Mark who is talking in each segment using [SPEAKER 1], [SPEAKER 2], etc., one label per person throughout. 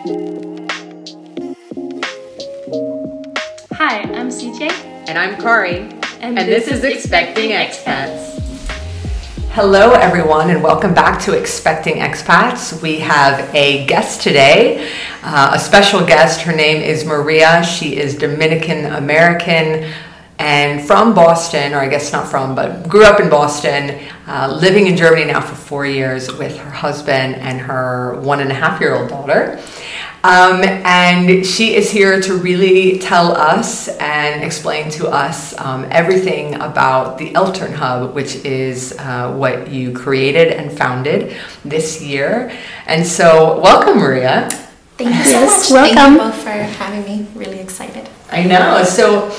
[SPEAKER 1] Hi, I'm CJ.
[SPEAKER 2] And I'm Kari.
[SPEAKER 1] And,
[SPEAKER 2] And this is Expecting Expats.
[SPEAKER 3] Hello, everyone, and welcome back to Expecting Expats. We have a guest today, uh, a special guest. Her name is Maria. She is Dominican American and from Boston, or I guess not from, but grew up in Boston, uh, living in Germany now for four years with her husband and her one and a half year old daughter. Um, and she is here to really tell us and explain to us um, everything about the Eltern Hub, which is uh, what you created and founded this year. And so, welcome, Maria.
[SPEAKER 4] Thank you so
[SPEAKER 1] Yes,
[SPEAKER 4] much. Thank
[SPEAKER 1] welcome.
[SPEAKER 4] you both for having me. Really excited.
[SPEAKER 3] I know. So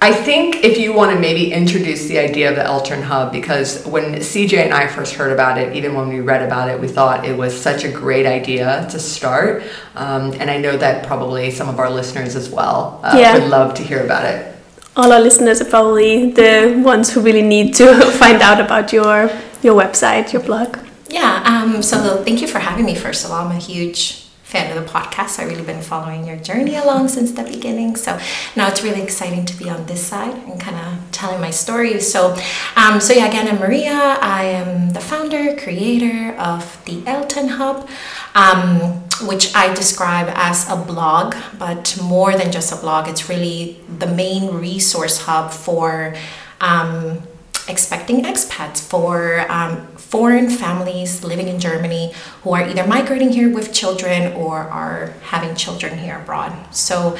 [SPEAKER 3] I think if you want to maybe introduce the idea of the Eltern Hub, because when CJ and I first heard about it, even when we read about it, we thought it was such a great idea to start. Um, and I know that probably some of our listeners as well uh,
[SPEAKER 1] Yeah.
[SPEAKER 3] would love to hear about it.
[SPEAKER 1] All our listeners are probably the ones who really need to find out about your your website, your blog.
[SPEAKER 4] Yeah. Um, so thank you for having me. First of all, I'm a huge fan of the podcast. I've really been following your journey along since the beginning. So now it's really exciting to be on this side and kind of telling my story. So, um, so yeah, again, I'm Maria. I am the founder, creator of the Eltern Hub. Um, which I describe as a blog, but more than just a blog, it's really the main resource hub for um, expecting expats, for um, foreign families living in Germany who are either migrating here with children or are having children here abroad. So,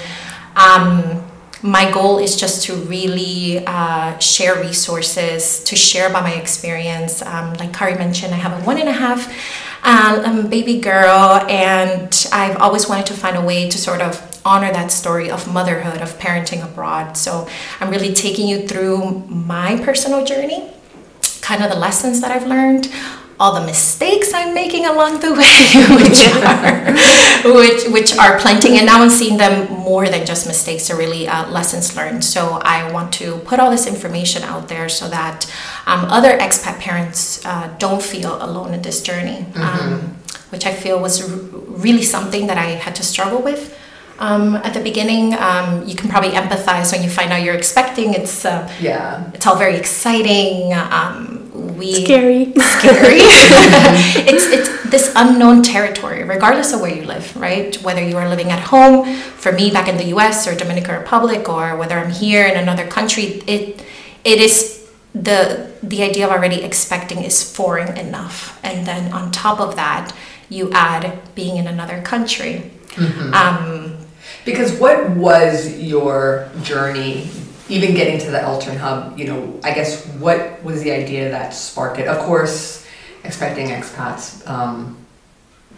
[SPEAKER 4] um, my goal is just to really uh, share resources, to share about my experience. Um, like Kari mentioned, I have a one and a half uh, um, baby girl, and I've always wanted to find a way to sort of honor that story of motherhood, of parenting abroad. So I'm really taking you through my personal journey, kind of the lessons that I've learned, all the mistakes I'm making along the way, which are which which are plenty, and now I'm seeing them more than just mistakes, are really uh, lessons learned. So I want to put all this information out there so that um, other expat parents uh, don't feel alone in this journey, um, which I feel was r- really something that I had to struggle with. Um, at the beginning, um, you can probably empathize when you find out you're expecting. It's uh,
[SPEAKER 3] Yeah.
[SPEAKER 4] it's all very exciting. Um, we
[SPEAKER 1] Scary.
[SPEAKER 4] scary. it's it's this unknown territory, regardless of where you live, right? Whether you are living at home, for me back in the U.S. or Dominican Republic, or whether I'm here in another country, it it is the the idea of already expecting is foreign enough, and then on top of that, you add being in another country. Um,
[SPEAKER 3] Because what was your journey, even getting to the Eltern Hub? You know, I guess what was the idea that sparked it? Of course, expecting expats, um,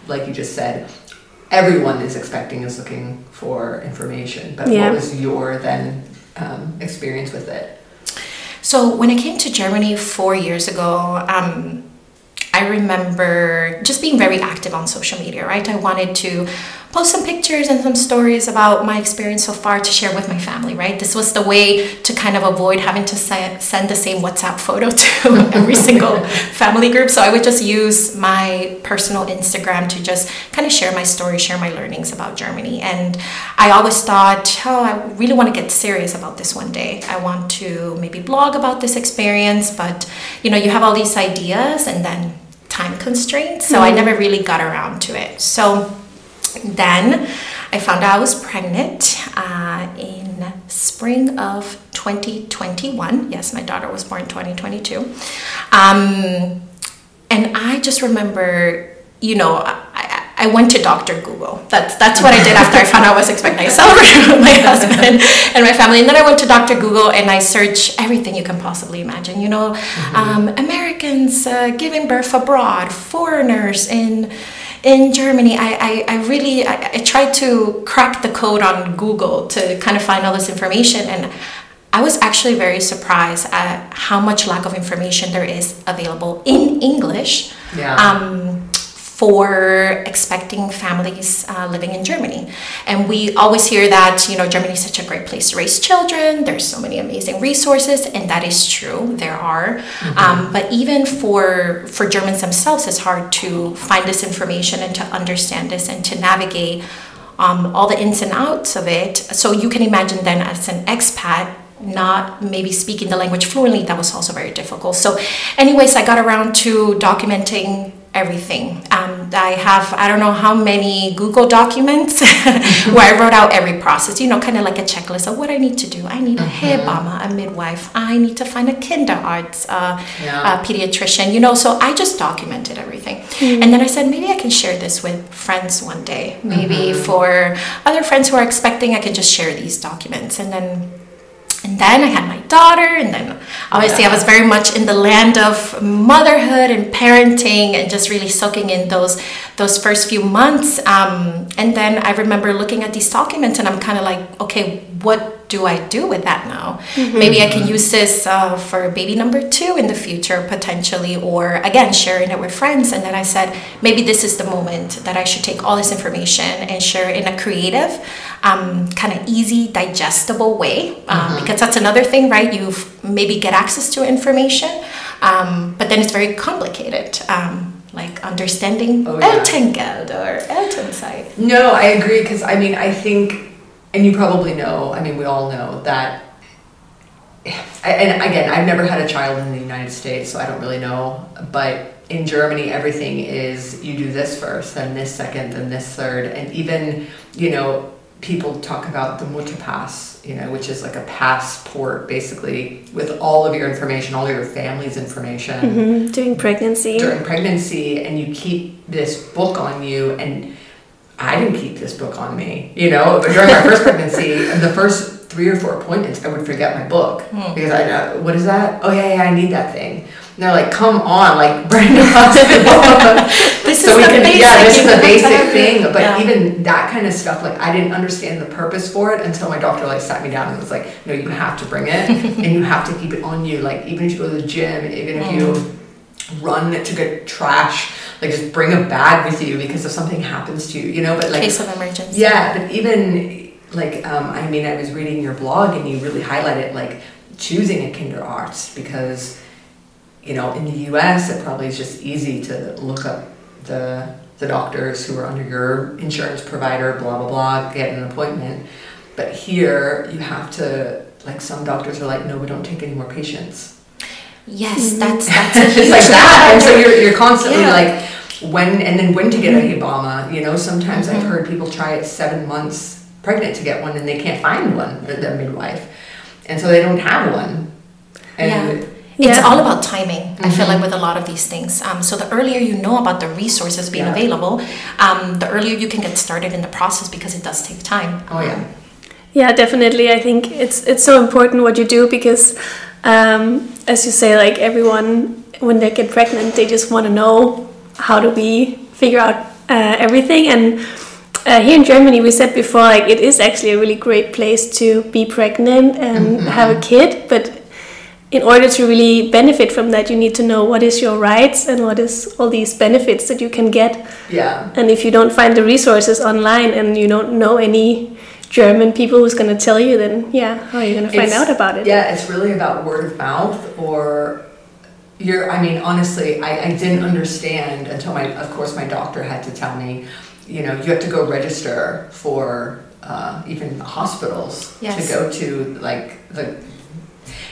[SPEAKER 3] like you just said, everyone is expecting is looking for information. But
[SPEAKER 1] Yeah.
[SPEAKER 3] what was your then um, experience with it?
[SPEAKER 4] So when I came to Germany four years ago, um, I remember just being very active on social media, right? I wanted to post some pictures and some stories about my experience so far to share with my family, right? This was the way to kind of avoid having to se- send the same WhatsApp photo to every single family group. So I would just use my personal Instagram to just kind of share my story, share my learnings about Germany. And I always thought, oh, I really want to get serious about this one day. I want to maybe blog about this experience, but you know, you have all these ideas and then time constraints. So I mm-hmm. never really got around to it. So then I found out I was pregnant uh, in spring of 2021. Yes, my daughter was born 2022. Um, and I just remember, you know, I, I- went to Dr. Google. That's that's what I did after I found out I was expecting. Celebrated with my husband and my family, and then I went to Dr. Google and I searched everything you can possibly imagine. You know, um, Americans uh, giving birth abroad, foreigners in in Germany. I, I, I really I, I tried to crack the code on Google to kind of find all this information and. I was actually very surprised at how much lack of information there is available in English
[SPEAKER 3] Yeah.
[SPEAKER 4] um, for expecting families uh, living in Germany. And we always hear that, you know, Germany is such a great place to raise children. There's so many amazing resources, and that is true. There are. Mm-hmm. Um, but even for, for Germans themselves, it's hard to find this information and to understand this and to navigate um, all the ins and outs of it. So you can imagine then as an expat, not maybe speaking the language fluently, that was also very difficult. So, anyways, I got around to documenting everything. Um, I have, I don't know how many Google documents where I wrote out every process, you know, kind of like a checklist of what I need to do. I need a mm-hmm. Hebamme, a midwife. I need to find a kinderarzt, uh, yeah. a pediatrician, you know, so I just documented everything. Mm-hmm. And then I said, maybe I can share this with friends one day. Maybe mm-hmm. for other friends who are expecting, I can just share these documents. And then then I had my daughter, and then obviously yeah. I was very much in the land of motherhood and parenting, and just really soaking in those those first few months. Um, and then I remember looking at these documents, and I'm kind of like, okay, what do I do with that now? Mm-hmm. Maybe I can use this uh, for baby number two in the future, potentially, or again, sharing it with friends. And then I said, maybe this is the moment that I should take all this information and share in a creative, um, kind of easy, digestible way. Um, mm-hmm. Because that's another thing, right? You maybe get access to information, um, but then it's very complicated um, like understanding oh, yeah. Elterngeld or Elternzeit.
[SPEAKER 3] No, I agree because I mean I think and you probably know, I mean, we all know that. And again, I've never had a child in the United States, so I don't really know. But in Germany, everything is you do this first, then this second, then this third. And even, you know, people talk about the Mutterpass, you know, which is like a passport basically with all of your information, all your family's information.
[SPEAKER 1] Mm-hmm. During pregnancy.
[SPEAKER 3] During pregnancy, and you keep this book on you and I didn't keep this book on me. You know, but during my first pregnancy, the first three or four appointments, I would forget my book mm. because I know what is that? Oh yeah, yeah, I need that thing. And they're like, come on, like bring it
[SPEAKER 4] this so is we can, basic,
[SPEAKER 3] yeah, this is a basic thing. But yeah. even that kind of stuff, like I didn't understand the purpose for it until my doctor like sat me down and was like, no, you have to bring it and you have to keep it on you. Like even if you go to the gym, even if mm. you run to get trash like just bring a bag with you because if something happens to you you know but like
[SPEAKER 4] case of emergency.
[SPEAKER 3] Yeah but even like um, i mean i was reading your blog and you really highlighted like choosing a kinderarzt because you know in the us it probably is just easy to look up the the doctors who are under your insurance provider blah blah blah get an appointment. But here you have to like some doctors are like no we don't take any more patients
[SPEAKER 4] Yes, mm-hmm. that's that's a
[SPEAKER 3] huge like that. And so you're you're constantly yeah. like when and then when to get a Hebamme. You know, sometimes mm-hmm. I've heard people try it seven months pregnant to get one and they can't find one, the, the midwife, and so they don't have one.
[SPEAKER 4] And yeah. It's all about timing. Mm-hmm. I feel like mm-hmm. with a lot of these things. Um, so the earlier you know about the resources being yeah. available, um, the earlier you can get started in the process because it does take time.
[SPEAKER 3] Oh yeah.
[SPEAKER 1] Yeah, definitely. I think it's it's so important what you do because um, as you say, like everyone, when they get pregnant, they just want to know how do we figure out uh, everything. And uh, here in Germany, we said before, like it is actually a really great place to be pregnant and mm-hmm. have a kid. But in order to really benefit from that, you need to know what is your rights and what is all these benefits that you can get.
[SPEAKER 3] Yeah.
[SPEAKER 1] And if you don't find the resources online and you don't know any German people who's going to tell you, then yeah, how are you going to find
[SPEAKER 3] it's,
[SPEAKER 1] out about it?
[SPEAKER 3] Yeah, it's really about word of mouth or you're, I mean, honestly, I, I didn't understand until my, of course, my doctor had to tell me, you know, you have to go register for uh, even hospitals yes. to go to like the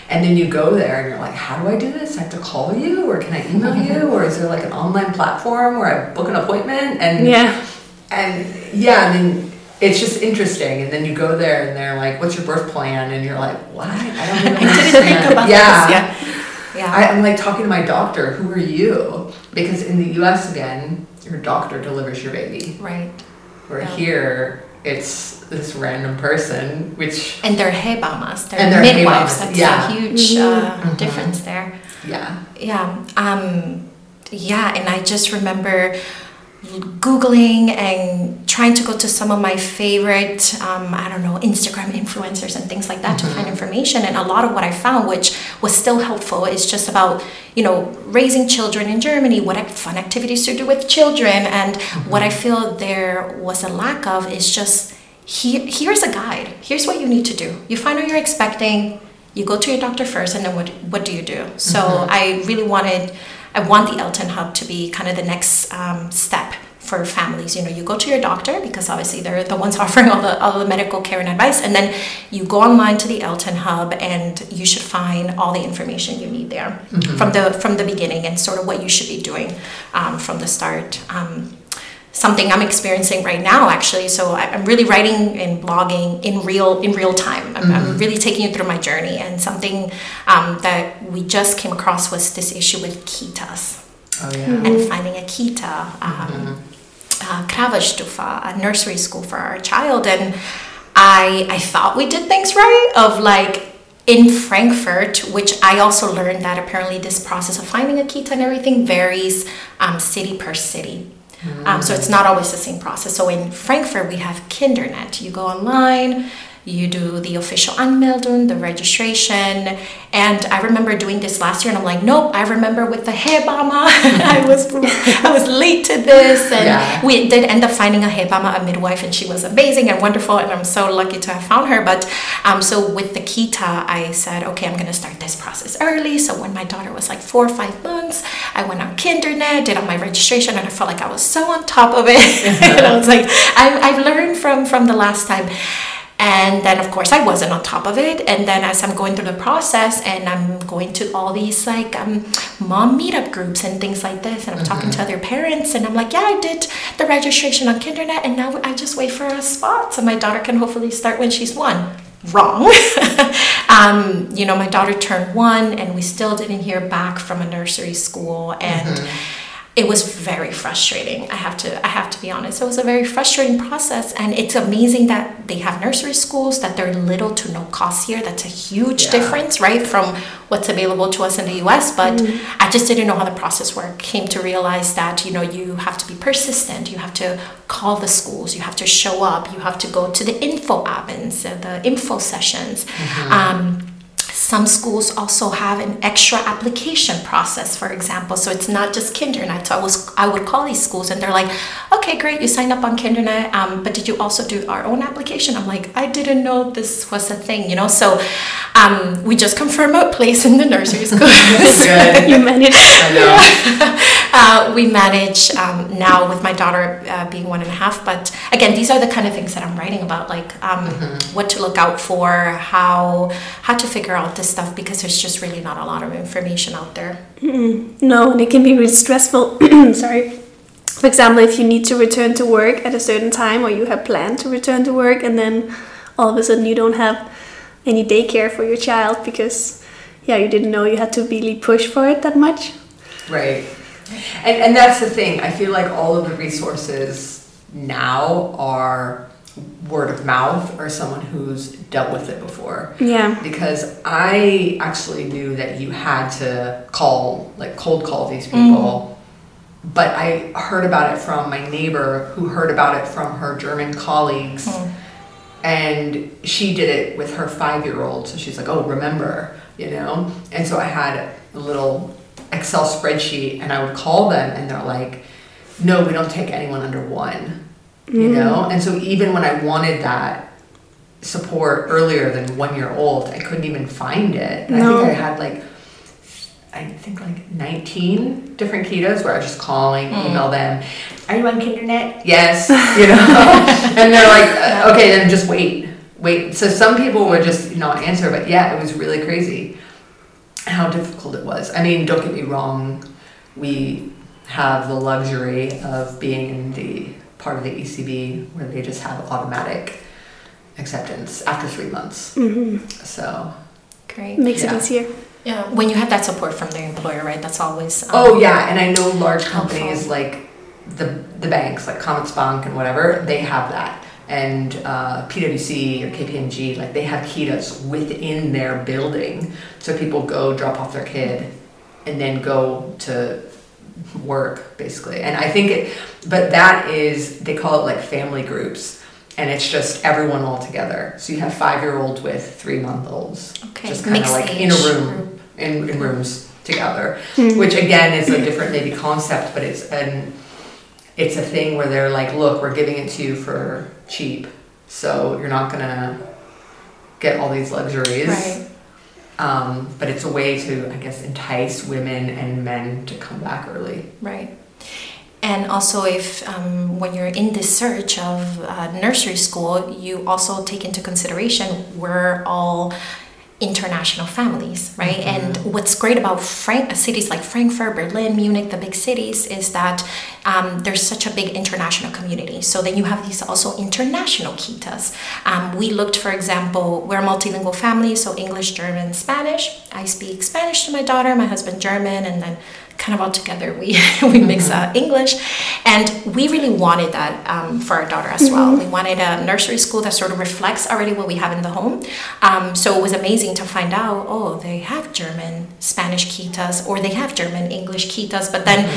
[SPEAKER 3] and then you go there and you're like, how do I do this? I have to call you or can I email you? Or is there like an online platform where I book an appointment? And
[SPEAKER 1] yeah.
[SPEAKER 3] And yeah, and then it's just interesting. And then you go there and they're like, what's your birth plan? And you're like, what? I don't even understand. yeah. yeah. Yeah. I, am like talking to my doctor, who are you? Because in the US again, your doctor delivers your baby.
[SPEAKER 4] Right.
[SPEAKER 3] Where yeah. here, it's this random person, which
[SPEAKER 4] and they're hebammas, they're, and they're midwives. Hebammas. That's yeah. a huge uh, mm-hmm. difference there.
[SPEAKER 3] Yeah.
[SPEAKER 4] Yeah. Um, yeah, and I just remember googling and trying to go to some of my favorite um, i don't know instagram influencers and things like that mm-hmm. to find information and a lot of what i found which was still helpful is just about you know raising children in germany what fun activities to do with children and mm-hmm. what i feel there was a lack of is just here, here's a guide here's what you need to do you find what you're expecting you go to your doctor first and then what, what do you do so mm-hmm. i really wanted I want the Eltern Hub to be kind of the next um, step for families. You know, you go to your doctor because obviously they're the ones offering all the all the medical care and advice, and then you go online to the Eltern Hub, and you should find all the information you need there mm-hmm. from the from the beginning and sort of what you should be doing um, from the start. Um, something I'm experiencing right now, actually. So I'm really writing and blogging in real in real time. I'm, mm-hmm. I'm really taking you through my journey. And something um, that we just came across was this issue with kitas.
[SPEAKER 3] Oh, yeah.
[SPEAKER 4] And finding a kita, um, mm-hmm. uh, a nursery school for our child. And I, I thought we did things right, of like, in Frankfurt, which I also learned that apparently this process of finding a kita and everything varies um, city per city. Um, so it's not always the same process. So in Frankfurt, we have Kindernet. You go online, you do the official Anmeldung, the registration. And I remember doing this last year and I'm like, nope, I remember with the Hebamme, I was I was late to this. And yeah. we did end up finding a Hebamme, a midwife, and she was amazing and wonderful. And I'm so lucky to have found her. But um, so with the Kita, I said, okay, I'm going to start this process early. So when my daughter was like four or five months, I went on Kindernet, did all my registration, and I felt like I was so on top of it. and I was like, I, I've learned from, from the last time. And then, of course, I wasn't on top of it. And then, as I'm going through the process and I'm going to all these like um, mom meetup groups and things like this, and I'm mm-hmm. talking to mm-hmm. other parents, and I'm like, yeah, I did the registration on Kindernet, and now I just wait for a spot so my daughter can hopefully start when she's one. Wrong. um, you know, my daughter turned one, and we still didn't hear back from a nursery school. And mm-hmm it was very frustrating. I have to I have to be honest. It was a very frustrating process and it's amazing that they have nursery schools that they're little to no cost here. That's a huge yeah. difference, right, from what's available to us in the US, but mm. I just didn't know how the process worked. Came to realize that, you know, you have to be persistent. You have to call the schools, you have to show up, you have to go to the info uh, the info sessions. Mm-hmm. Um, some schools also have an extra application process, for example. So it's not just Kindernet. So I was I would call these schools and they're like, okay, great, you signed up on Kindernet, um, but did you also do our own application? I'm like, I didn't know this was a thing, you know. So um, we just confirm a place in the nursery school.
[SPEAKER 1] you manage. I
[SPEAKER 4] know. uh, we manage um, now with my daughter uh, being one and a half. But again, these are the kind of things that I'm writing about, like um, mm-hmm. what to look out for, how how to figure out this stuff because there's just really not a lot of information out there.
[SPEAKER 1] mm No, and it can be really stressful. Sorry. For example, if you need to return to work at a certain time or you have planned to return to work and then all of a sudden you don't have any daycare for your child because yeah, you didn't know you had to really push for it that much.
[SPEAKER 3] Right. And and that's the thing. I feel like all of the resources now are word of mouth or someone who's dealt with it before.
[SPEAKER 1] Yeah.
[SPEAKER 3] Because I actually knew that you had to call, like cold call these people. Mm. But I heard about it from my neighbor who heard about it from her German colleagues. Mm. And she did it with her five year old. So she's like, oh, remember, you know? And so I had a little Excel spreadsheet and I would call them and they're like, no, we don't take anyone under one you mm. know? And so even when i wanted that support earlier than one year old i couldn't even find it. No. i think i had like i think like 19 different kitas where i was just calling mm. email them are you on kindernet? Yes. You know? And they're like okay then just wait. Wait. So some people would just not answer but yeah it was really crazy how difficult it was i mean don't get me wrong we have the luxury of being in the part of the ECB where they just have automatic acceptance after three months.
[SPEAKER 1] Mm-hmm.
[SPEAKER 3] So
[SPEAKER 1] great makes yeah. it easier.
[SPEAKER 4] Yeah, when you have that support from the employer, right? That's always. Um,
[SPEAKER 3] oh yeah, and I know large companies helpful. like the the banks, like Commerzbank and whatever, they have that. And uh, PwC or KPMG, like they have Kitas within their building, so people go drop off their kid, and then go to work basically. And I think it, but that is they call it like family groups, and it's just everyone all together. So you have five year olds with three month olds,
[SPEAKER 4] Okay,
[SPEAKER 3] just kind of
[SPEAKER 4] mixed
[SPEAKER 3] like in a room in, in rooms together, which again is a different maybe concept, but it's an it's a thing where they're like, look, we're giving it to you for cheap, so you're not gonna get all these luxuries.
[SPEAKER 4] Right.
[SPEAKER 3] Um, but it's a way to, I guess, entice women and men to come back early.
[SPEAKER 4] Right. And also, if um, when you're in this search of uh, nursery school, you also take into consideration we're all international families, right? And what's great about Frank- cities like Frankfurt, Berlin, Munich, the big cities, is that um, there's such a big international community. So then you have these also international kitas. Um, we looked, for example, we're a multilingual family, so English, German, Spanish. I speak Spanish to my daughter, my husband German, and then kind of all together we we mix uh, English, and we really wanted that um, for our daughter as well. We wanted a nursery school that sort of reflects already what we have in the home. Um, so it was amazing to find out. Oh, they have German, Spanish kitas, or they have German, English kitas, but then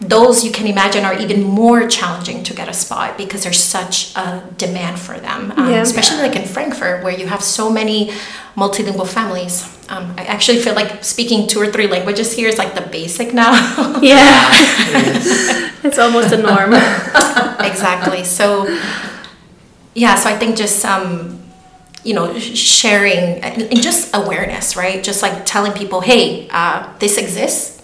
[SPEAKER 4] those you can imagine are even more challenging to get a spot because there's such a demand for them, um,
[SPEAKER 1] Yeah.
[SPEAKER 4] especially like in Frankfurt where you have so many multilingual families. Um, I actually feel like speaking two or three languages here is like the basic now.
[SPEAKER 1] Yeah,
[SPEAKER 3] It is.
[SPEAKER 1] almost a norm.
[SPEAKER 4] exactly. So, yeah, so I think just um, you know sharing and and just awareness, right? Just like telling people, hey, uh, this exists.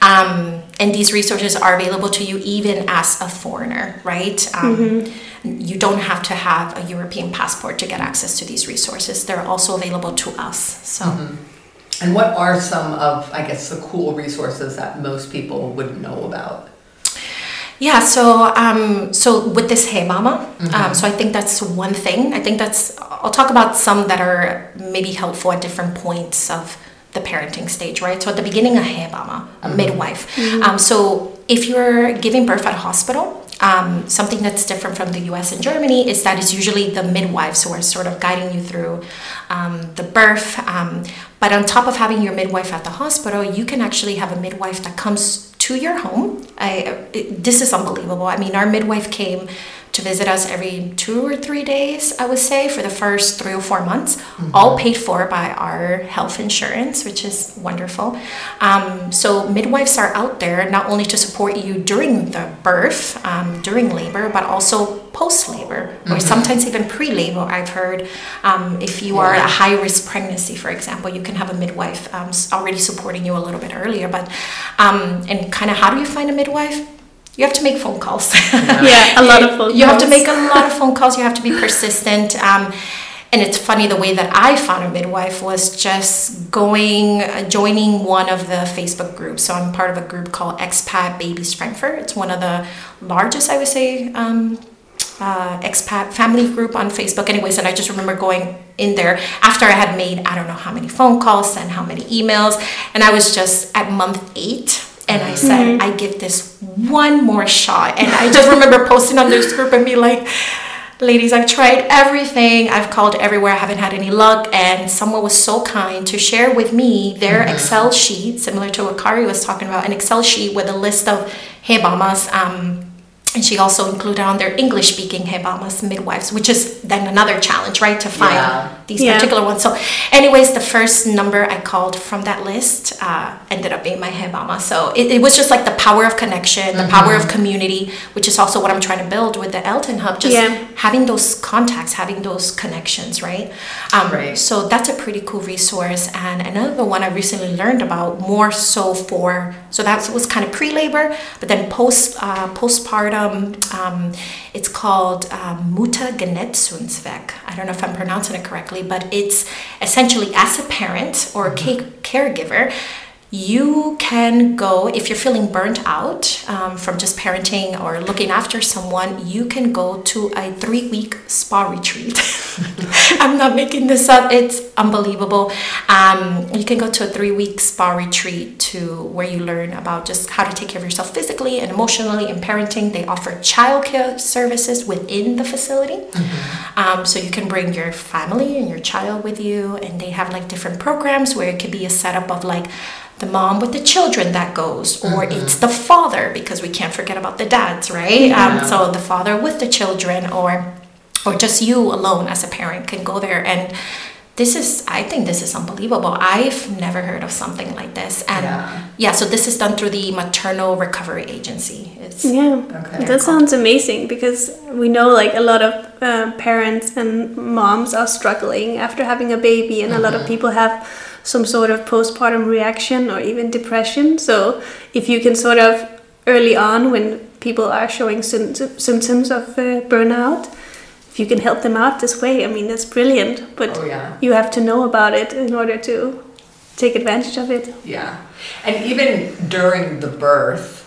[SPEAKER 4] Um, and these resources are available to you even as a foreigner, right? Um, You don't have to have a European passport to get access to these resources. They're also available to us. So,
[SPEAKER 3] And what are some of, I guess, the cool resources that most people wouldn't know about?
[SPEAKER 4] Yeah, so um, so with this Hebamme, um, so I think that's one thing. I think that's I'll talk about some that are maybe helpful at different points of the parenting stage, right? So at the beginning, a Hebamme, a midwife. Um, so if you're giving birth at a hospital, um, something that's different from the U.S. and Germany is that it's usually the midwives who are sort of guiding you through um, the birth. Um, but on top of having your midwife at the hospital, you can actually have a midwife that comes to your home. I, it, this is unbelievable. I mean, our midwife came to visit us every two or three days, I would say, for the first three or four months, all paid for by our health insurance, which is wonderful. Um, so, midwives are out there not only to support you during the birth, um, during labor, but also post labor, or sometimes even pre labor. I've heard um, if you are a high risk pregnancy, for example, you can have a midwife um, already supporting you a little bit earlier. But, um, and kind of how do you find a midwife? You have to make phone calls.
[SPEAKER 1] yeah, a lot of phone
[SPEAKER 4] you have to make a lot of phone calls. You have to be persistent. Um, and it's funny the way that I found a midwife was just going, uh, joining one of the Facebook groups. So I'm part of a group called Expat Babies Frankfurt. It's one of the largest, I would say, um, uh, expat family group on Facebook. Anyways, and I just remember going in there after I had made I don't know how many phone calls and how many emails, and I was just at month eight. And I said, I give this one more shot. And I just remember posting on this group and be like, ladies, I've tried everything. I've called everywhere. I haven't had any luck. And someone was so kind to share with me their Excel sheet, similar to what Kari was talking about, an Excel sheet with a list of Hebamas. Um, and she also included on their English speaking Hebamas midwives, which is then another challenge, right? To find
[SPEAKER 3] Yeah.
[SPEAKER 4] These
[SPEAKER 1] Yeah.
[SPEAKER 4] particular ones. So, anyways, the first number I called from that list uh, ended up being my Hebama. So, it, it was just like the power of connection, the power of community, which is also what I'm trying to build with the Eltern Hub. Just
[SPEAKER 1] Yeah.
[SPEAKER 4] having those contacts, having those connections, right? Um,
[SPEAKER 3] Right.
[SPEAKER 4] So, that's a pretty cool resource. And another one I recently learned about more so for, so that was kind of pre labor, but then post uh, postpartum. Um, it's called um, Mutter. I don't know if I'm pronouncing it correctly, but it's essentially as a parent or a ca- caregiver, you can go if you're feeling burnt out um, from just parenting or looking after someone. You can go to a three-week spa retreat. I'm not making this up. It's unbelievable. Um, you can go to a three-week spa retreat to where you learn about just how to take care of yourself physically and emotionally in parenting. They offer childcare services within the facility. Um, so you can bring your family and your child with you, and they have like different programs where it could be a setup of like the mom with the children that goes, or it's the father because we can't forget about the dads, right? Um, so the father with the children, or or just you alone as a parent can go there. And this is i think this is unbelievable. I've never heard of something like this. And
[SPEAKER 3] Yeah.
[SPEAKER 4] yeah, so this is done through the maternal recovery agency. It's
[SPEAKER 1] Yeah,
[SPEAKER 3] Okay.
[SPEAKER 1] that sounds amazing because we know like a lot of uh, parents and moms are struggling after having a baby, and a lot of people have some sort of postpartum reaction or even depression. So if you can sort of early on when people are showing sym- symptoms of uh, burnout, if you can help them out this way, I mean that's brilliant. But
[SPEAKER 3] Oh, yeah.
[SPEAKER 1] you have to know about it in order to take advantage of it.
[SPEAKER 3] Yeah. And even during the birth,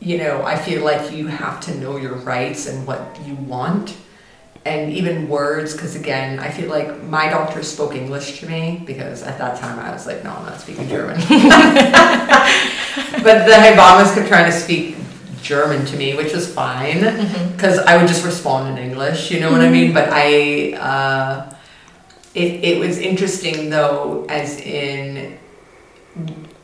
[SPEAKER 3] you know, I feel like you have to know your rights and what you want. And even words, because again, I feel like my doctor spoke English to me because at that time I was like, no, I'm not speaking German. but the Hybamas kept trying to speak German to me, which was fine because I would just respond in English, you know what I mean? But I, uh, it, it was interesting though, as in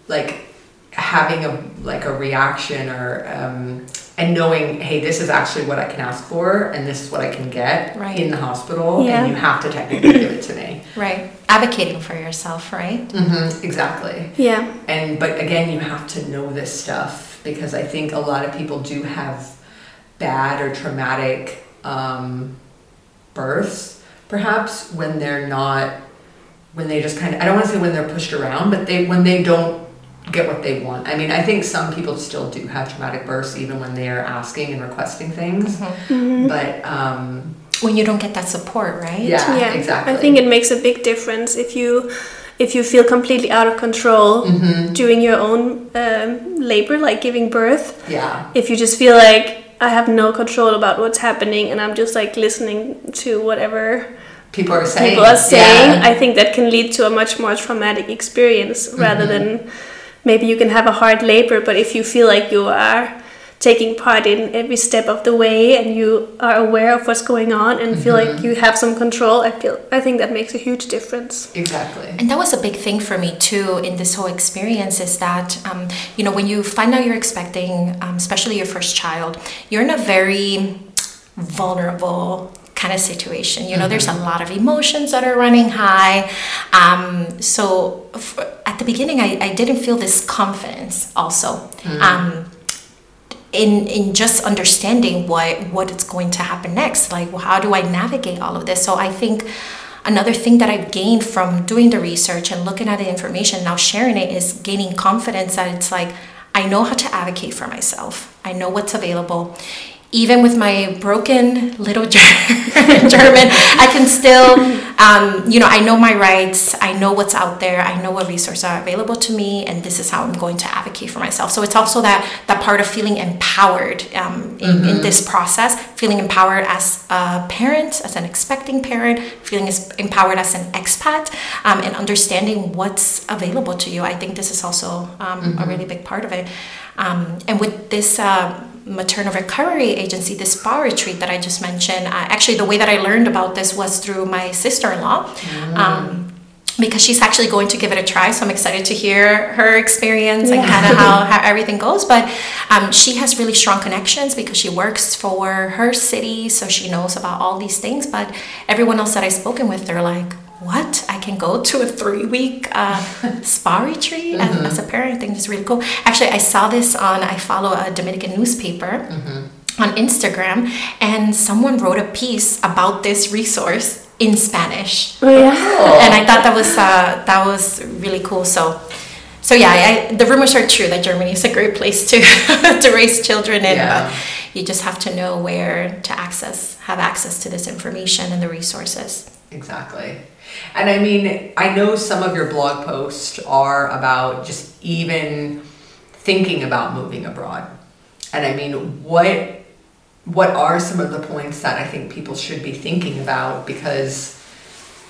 [SPEAKER 3] like having a like a reaction or um, and knowing hey this is actually what i can ask for and this is what i can get
[SPEAKER 4] Right.
[SPEAKER 3] in the hospital
[SPEAKER 1] Yeah.
[SPEAKER 3] and you have to technically give it to me
[SPEAKER 4] right advocating for yourself right
[SPEAKER 3] hmm exactly
[SPEAKER 1] Yeah.
[SPEAKER 3] and but again you have to know this stuff because i think a lot of people do have bad or traumatic um, births perhaps when they're not when they just kind of i don't want to say when they're pushed around but they when they don't get what they want. I mean i think some people still do have traumatic births even when they are asking and requesting things. But um,
[SPEAKER 4] when you don't get that support right?
[SPEAKER 3] Yeah,
[SPEAKER 1] yeah
[SPEAKER 3] exactly.
[SPEAKER 1] I think it makes a big difference if you if you feel completely out of control
[SPEAKER 3] Mm-hmm.
[SPEAKER 1] during your own um, labor like giving birth.
[SPEAKER 3] Yeah.
[SPEAKER 1] If you just feel like i have no control about what's happening and i'm just like listening to whatever
[SPEAKER 3] people are saying.
[SPEAKER 1] people are saying
[SPEAKER 3] yeah.
[SPEAKER 1] i think that can lead to a much more traumatic experience rather
[SPEAKER 3] Mm-hmm.
[SPEAKER 1] than maybe you can have a hard labor but if you feel like you are taking part in every step of the way and you are aware of what's going on and feel
[SPEAKER 3] Mm-hmm.
[SPEAKER 1] like you have some control i feel i think that makes a huge difference
[SPEAKER 3] exactly
[SPEAKER 4] And that was a big thing for me too in this whole experience is that, um, you know, when you find out you're expecting, um, especially your first child, you're in a very vulnerable kind of situation. You know, there's a lot of emotions that are running high. Um, so f- at the beginning, I, I didn't feel this confidence also. Um, in in just understanding what what is going to happen next like well, how do i navigate all of this? So i think another thing that i've gained from doing the research and looking at the information now sharing it is gaining confidence that it's like i know how to advocate for myself. I know what's available even with my broken little German, I can still, um, you know, I know my rights. I know what's out there. I know what resources are available to me, and this is how I'm going to advocate for myself. So it's also that that part of feeling empowered um, in, in this process, feeling empowered as a parent, as an expecting parent, feeling as empowered as an expat, um, and understanding what's available to you. I think this is also um, a really big part of it. Um, and with this. Uh, maternal recovery agency, this spa retreat that I just mentioned. Uh, actually, the way that I learned about this was through my sister in law. Um, because she's actually going to give it a try, so I'm excited to hear her experience and kind of how, how everything goes. But um, she has really strong connections because she works for her city, so she knows about all these things. But everyone else that I've spoken with, they're like, what? I can go to a three week uh, spa retreat as, as a parent. I think it's really cool. Actually, I saw this on, I follow a Dominican newspaper on Instagram, and someone wrote a piece about this resource in Spanish.
[SPEAKER 1] oh yeah
[SPEAKER 4] And I thought that was uh, that was really cool. So, so yeah, I, the rumors are true that Germany is a great place to to raise children in.
[SPEAKER 3] Yeah.
[SPEAKER 4] But you just have to know where to access, have access to this information and the resources.
[SPEAKER 3] Exactly. And I mean, I know some of your blog posts are about just even thinking about moving abroad. And I mean, what what are some of the points that I think people should be thinking about because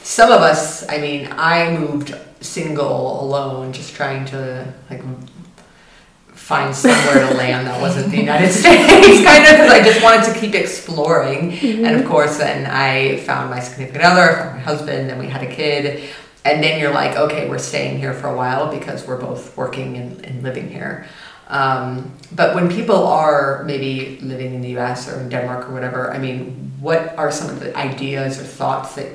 [SPEAKER 3] some of us, I mean, I moved single alone just trying to like find somewhere to land that wasn't the United States, kind of, because I just wanted to keep exploring. And of course, then I found my significant other, found my husband, and we had a kid. and then you're like, okay, we're staying here for a while because we're both working and, and living here. Um, but when people are maybe living in the US or in Denmark or whatever, I mean, what are some of the ideas or thoughts that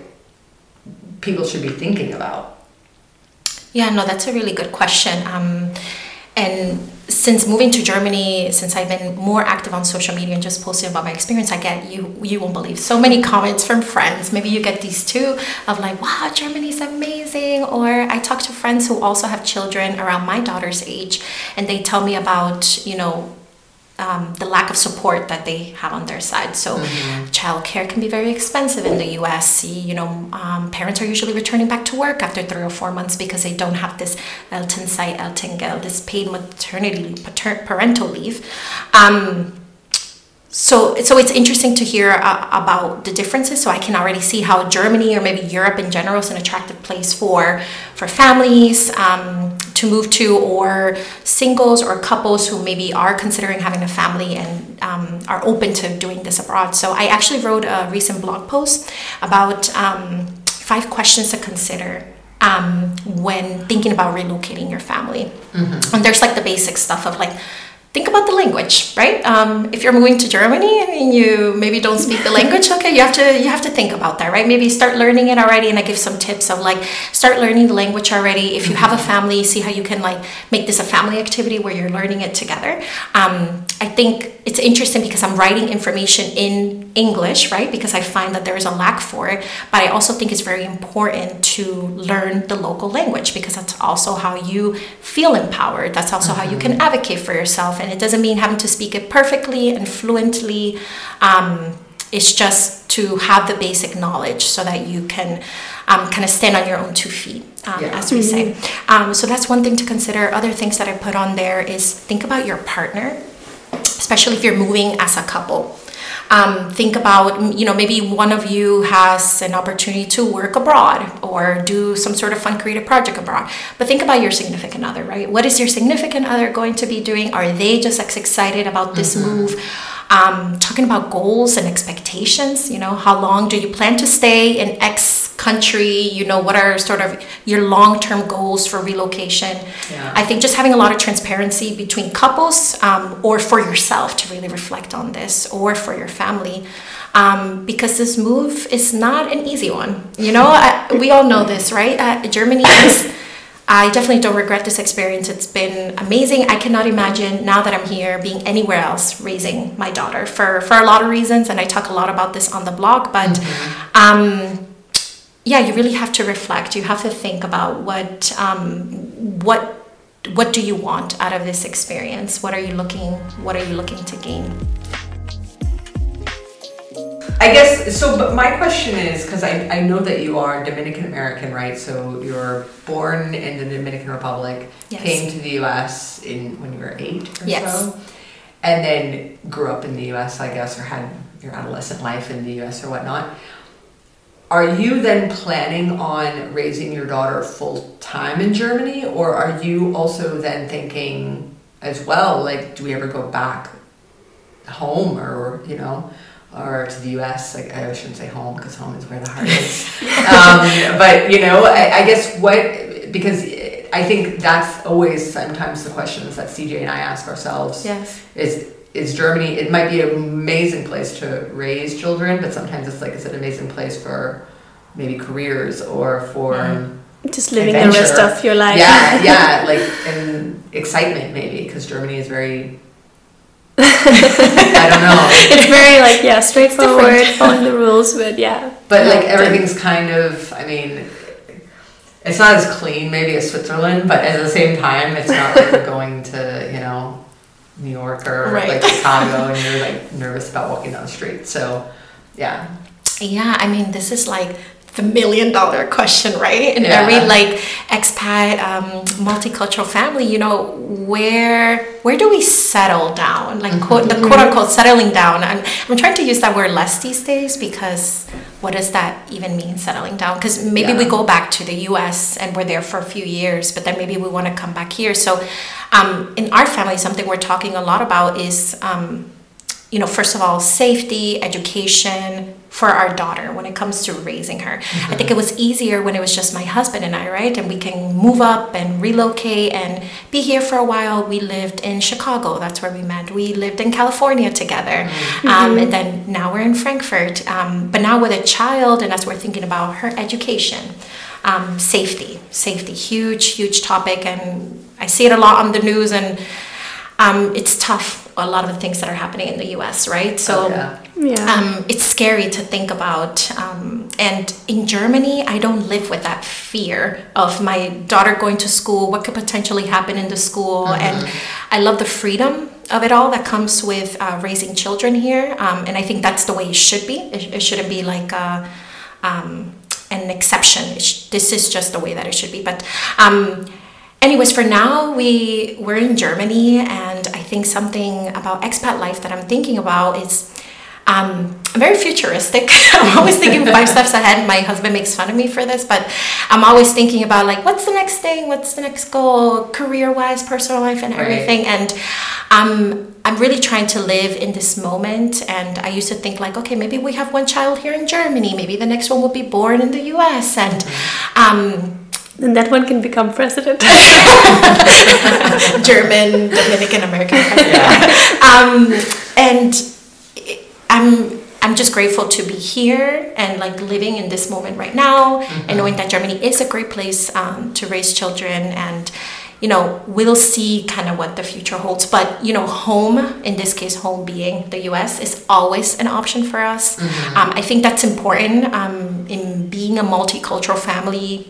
[SPEAKER 3] people should be thinking about?
[SPEAKER 4] Yeah, no, that's a really good question. Um, and since moving to Germany, since I've been more active on social media and just posting about my experience, I get you you won't believe so many comments from friends. Maybe you get these too of like, wow, Germany's amazing. Or I talk to friends who also have children around my daughter's age and they tell me about, you know, um, the lack of support that they have on their side. So, mm-hmm. childcare can be very expensive in the U.S. You know, um, parents are usually returning back to work after three or four months because they don't have this Elternzeit, Elterngeld, this paid maternity pater- parental leave. Um, so so it's interesting to hear uh, about the differences so i can already see how germany or maybe europe in general is an attractive place for for families um, to move to or singles or couples who maybe are considering having a family and um, are open to doing this abroad so i actually wrote a recent blog post about um, five questions to consider um, when thinking about relocating your family mm-hmm. and there's like the basic stuff of like think about the language, right? Um, if you're moving to Germany and you maybe don't speak the language, okay, you have to you have to think about that, right? Maybe start learning it already, and I give some tips of like start learning the language already. If you have a mm-hmm. family, see how you can like make this a family activity where you're learning it together. Um, I think it's interesting because I'm writing information in English, right? Because I find that there is a lack for it, but I also think it's very important to learn the local language because that's also how you feel empowered. That's also mm-hmm. how you can mm-hmm. advocate for yourself and it doesn't mean having to speak it perfectly and fluently. Um, it's just to have the basic knowledge so that you can um, kind of stand on your own two feet, um, yeah. as we mm-hmm. say. Um, so that's one thing to consider. Other things that I put on there is think about your partner, especially if you're moving as a couple. Um, think about you know maybe one of you has an opportunity to work abroad or do some sort of fun creative project abroad. But think about your significant other right? What is your significant other going to be doing? Are they just as excited about this mm-hmm. move um, talking about goals and expectations you know how long do you plan to stay in x country? You know what are sort of your long-term goals for relocation? Yeah. i think just having a lot of transparency between couples um, or for yourself to really reflect on this or for your family. Um, because this move is not an easy one. You know I, we all know this right? Uh, germany is I definitely don't regret this experience. It's been amazing. I cannot imagine now that I'm here being anywhere else raising my daughter for, for a lot of reasons. And I talk a lot about this on the blog. But mm-hmm. um, yeah, you really have to reflect. You have to think about what um, what what do you want out of this experience? What are you looking What are you looking to gain?
[SPEAKER 3] I guess so. But my question is because I, I know that you are Dominican American, right? So you're born in the Dominican Republic, yes. came to the U.S. in when you were eight or yes. so, and then grew up in the U.S. I guess, or had your adolescent life in the U.S. or whatnot. Are you then planning on raising your daughter full time in Germany, or are you also then thinking as well, like, do we ever go back home, or you know? Or to the U.S. Like I shouldn't say home because home is where the heart is. um, but you know, I, I, guess what because I think that's always sometimes the questions that CJ and I ask ourselves.
[SPEAKER 4] Yes.
[SPEAKER 3] Is is Germany? It might be an amazing place to raise children, but sometimes it's like it's an amazing place for maybe careers or for. Mm.
[SPEAKER 1] Just living adventure. the rest of your life.
[SPEAKER 3] Yeah, yeah, like and excitement maybe because Germany is very I don't know.
[SPEAKER 1] It's very like yeah, straightforward, following the rules, but yeah.
[SPEAKER 3] But like everything's kind of, I mean, it's not as clean maybe as Switzerland, but at the same time, it's not like you're going to you know New York or right. like Chicago and you're like nervous about walking down the street. So yeah.
[SPEAKER 4] Yeah, I mean, this is like the million dollar question, right? In yeah. every like expat, um, multicultural family, you know, where where do we settle down? Like mm-hmm. quote, the quote unquote settling down. I'm I'm trying to use that word less these days because what does that even mean settling down? Because maybe yeah. we go back to the U.S. and we're there for a few years, but then maybe we want to come back here. So, um, in our family, something we're talking a lot about is. Um, you know, first of all, safety, education for our daughter when it comes to raising her. I think it was easier when it was just my husband and I, right? And we can move up and relocate and be here for a while. We lived in Chicago, that's where we met. We lived in California together. Um, and then now we're in Frankfurt. Um, but now with a child, and as we're thinking about her education, um, safety, safety, huge, huge topic. And I see it a lot on the news and um, it's tough a lot of the things that are happening in the US, right? So
[SPEAKER 3] Oh, yeah.
[SPEAKER 1] Yeah.
[SPEAKER 4] um, it's scary to think about. Um, and in Germany, I don't live with that fear of my daughter going to school, what could potentially happen in the school. And I love the freedom of it all that comes with uh, raising children here. Um, and I think that's the way it should be. It, it shouldn't be like a, um, an exception. Sh- this is just the way that it should be. But um, anyways for now we we're in germany and i think something about expat life that i'm thinking about is um, I'm very futuristic. I'm always thinking five steps ahead. My husband makes fun of me for this, but I'm always thinking about like, what's the next thing? What's the next goal, career-wise, personal life, and
[SPEAKER 3] Right.
[SPEAKER 4] everything. And um, I'm really trying to live in this moment. And I used to think like, okay, maybe we have one child here in Germany. Maybe the next one will be born in the U.S. And um,
[SPEAKER 1] and that one can become president.
[SPEAKER 4] German, Dominican American country. um, and I'm I'm just grateful to be here and like living in this moment right now, and knowing that Germany is a great place um, to raise children and. You know, we'll see kind of what the future holds, but you know, home in this case, home being the U.S. is always an option for us. Um, I think that's important um, in being a multicultural family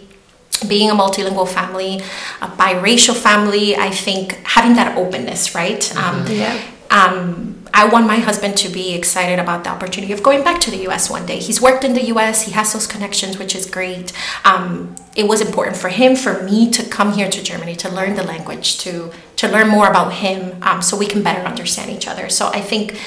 [SPEAKER 4] being a multilingual family, a biracial family, I think having that openness, right? Um,
[SPEAKER 1] Yeah.
[SPEAKER 4] um, I want my husband to be excited about the opportunity of going back to the US one day. He's worked in the US, he has those connections, which is great. Um, it was important for him, for me to come here to Germany to learn the language, to, to learn more about him um, so we can better understand each other. So I think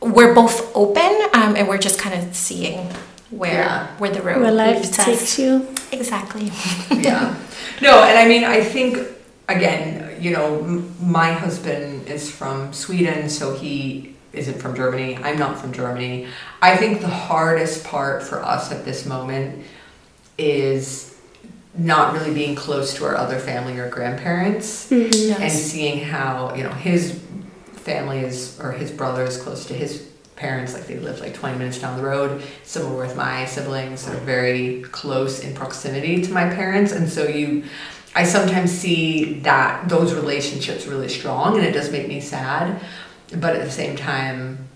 [SPEAKER 4] we're both open um, and we're just kind of seeing where,
[SPEAKER 3] Yeah.
[SPEAKER 4] where the road
[SPEAKER 1] Where life
[SPEAKER 4] leads
[SPEAKER 1] takes you.
[SPEAKER 4] Exactly.
[SPEAKER 3] yeah. No, and I mean, I think again, you know, m- my husband is from Sweden, so he isn't from Germany. I'm not from Germany. I think the hardest part for us at this moment is not really being close to our other family or grandparents mm-hmm. and
[SPEAKER 4] Yes.
[SPEAKER 3] seeing how you know his family is or his brother is close to his parents like they live like 20 minutes down the road similar with my siblings they're very close in proximity to my parents and so you i sometimes see that those relationships really strong and it does make me sad but at the same time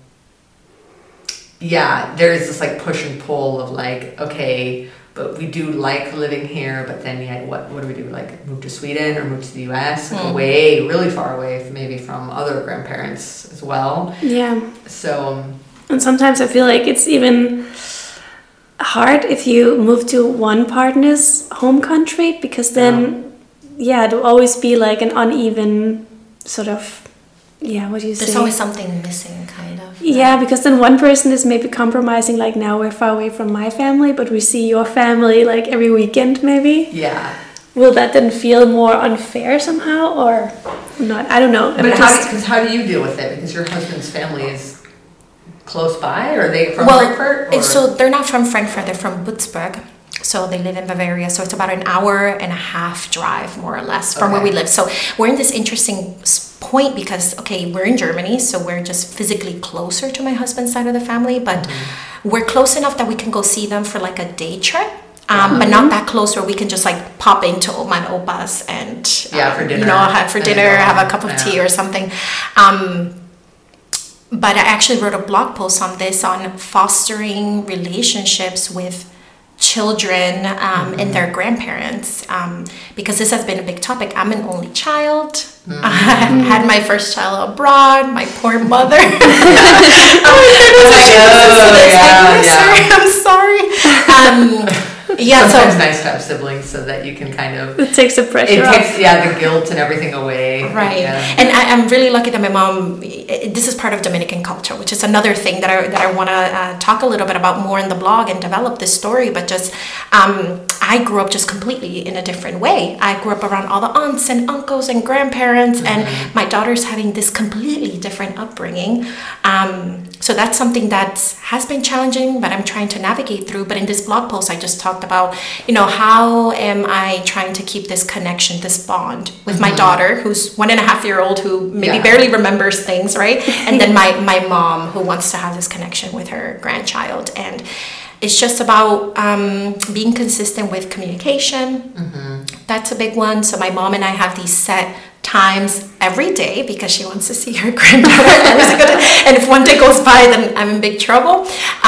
[SPEAKER 3] yeah there's this like push and pull of like okay but we do like living here but then yeah what what do we do like move to sweden or move to the us like
[SPEAKER 4] Mm.
[SPEAKER 3] away really far away maybe from other grandparents as well
[SPEAKER 1] Yeah.
[SPEAKER 3] so
[SPEAKER 1] And sometimes I feel like it's even hard if you move to one partner's home country because then, yeah, it will always be like an uneven sort of, yeah, what do you say?
[SPEAKER 4] There's always something missing, kind of.
[SPEAKER 1] Yeah, because then one person is maybe compromising, like now we're far away from my family, but we see your family like every weekend, maybe.
[SPEAKER 3] yeah
[SPEAKER 1] Will that then feel more unfair somehow or not? I don't know. I'm
[SPEAKER 3] but how,
[SPEAKER 1] just-
[SPEAKER 3] because how do you deal with it because your husband's family is close by or are they from
[SPEAKER 4] well,
[SPEAKER 3] frankfurt or?
[SPEAKER 4] so they're not from Frankfurt, they're from Würzburg. So they live in Bavaria. So it's about an hour and a half drive, more or less, from where we live. So we're in this interesting point because, okay, we're in Germany, so we're just physically closer to my husband's side of the family, but
[SPEAKER 3] Mm-hmm.
[SPEAKER 4] we're close enough that we can go see them for like a day trip. Um, But not that close where we can just like pop into Oma and Opa's and
[SPEAKER 3] Yeah,
[SPEAKER 4] um,
[SPEAKER 3] for
[SPEAKER 4] you
[SPEAKER 3] dinner.
[SPEAKER 4] know have for dinner, have a cup of tea
[SPEAKER 3] Yeah.
[SPEAKER 4] or something. Um, but I actually wrote a blog post on this on fostering relationships with children um, and their grandparents um, because this has been a big topic. I'm an only child. I had my first child abroad. My poor mother. oh, I'm
[SPEAKER 3] yeah,
[SPEAKER 4] sorry. I'm sorry. Yeah, so-
[SPEAKER 3] sometimes nice to have siblings so that you can kind of.
[SPEAKER 1] It takes the pressure
[SPEAKER 3] It
[SPEAKER 1] off.
[SPEAKER 3] takes yeah the guilt and everything away.
[SPEAKER 4] Right,
[SPEAKER 3] Yeah.
[SPEAKER 4] and I, I'm really lucky that my mom. This is part of Dominican culture, which is another thing that I that I want to uh, talk a little bit about more in the blog and develop this story. But just, um, I grew up just completely in a different way. I grew up around all the aunts and uncles and grandparents, and my daughter's having this completely different upbringing. Um, so that's something that has been challenging, but I'm trying to navigate through. But in this blog post, I just talked about, you know, how am I trying to keep this connection, this bond with my daughter, who's one and a half year old, who maybe
[SPEAKER 3] Yeah.
[SPEAKER 4] barely remembers things, right? And then my my mom, who wants to have this connection with her grandchild, and it's just about um, being consistent with communication. That's a big one. So my mom and I have these set times every day because she wants to see her granddaughter every single day. And if one day goes by, then I'm in big trouble.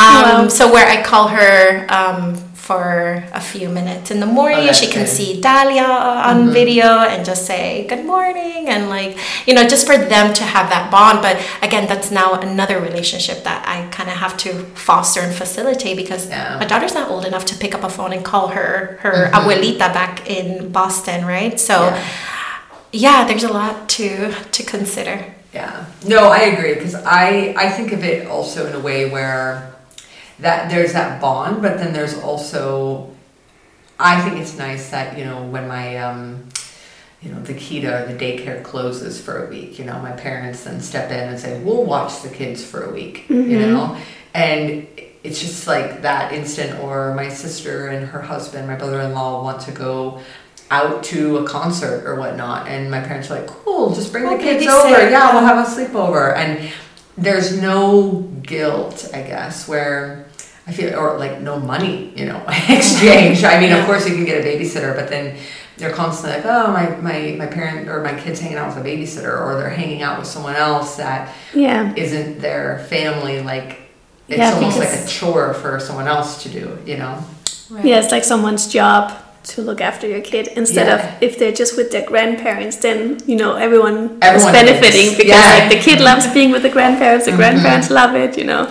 [SPEAKER 4] Um,
[SPEAKER 1] Wow.
[SPEAKER 4] So where I call her um, for a few minutes in the morning,
[SPEAKER 3] Oh,
[SPEAKER 4] she can
[SPEAKER 3] good.
[SPEAKER 4] see Dahlia on video and just say good morning and like you know just for them to have that bond. But again, that's now another relationship that I kind of have to foster and facilitate because
[SPEAKER 3] Yeah.
[SPEAKER 4] my daughter's not old enough to pick up a phone and call her her abuelita back in Boston, right? So
[SPEAKER 3] Yeah.
[SPEAKER 4] Yeah, there's a lot to to consider.
[SPEAKER 3] Yeah. No, I agree because I I think of it also in a way where that there's that bond, but then there's also I think it's nice that you know when my um, you know the Kita or the daycare closes for a week, you know my parents then step in and say we'll watch the kids for a week, you know, and it's just like that instant. Or my sister and her husband, my brother-in-law, want to go out to a concert or whatnot, and my parents are like, "Cool, just bring the kids
[SPEAKER 4] babysit.
[SPEAKER 3] over. Yeah, we'll have a sleepover." And there's no guilt, I guess, where I feel, or like no money, you know, exchange. I mean, of course, you can get a babysitter, but then they're constantly like, "Oh, my my my parent or my kids hanging out with a babysitter, or they're hanging out with someone else that
[SPEAKER 1] Yeah.
[SPEAKER 3] isn't their family." Like it's
[SPEAKER 1] Yeah,
[SPEAKER 3] almost like a chore for someone else to do, you know.
[SPEAKER 1] Yeah, it's like someone's job to look after your kid instead
[SPEAKER 3] Yeah.
[SPEAKER 1] of if they're just with their grandparents then you know everyone,
[SPEAKER 3] Everyone
[SPEAKER 1] is benefiting
[SPEAKER 3] wins.
[SPEAKER 1] because
[SPEAKER 3] Yeah.
[SPEAKER 1] like the kid loves being with the grandparents the mm-hmm. grandparents love it you know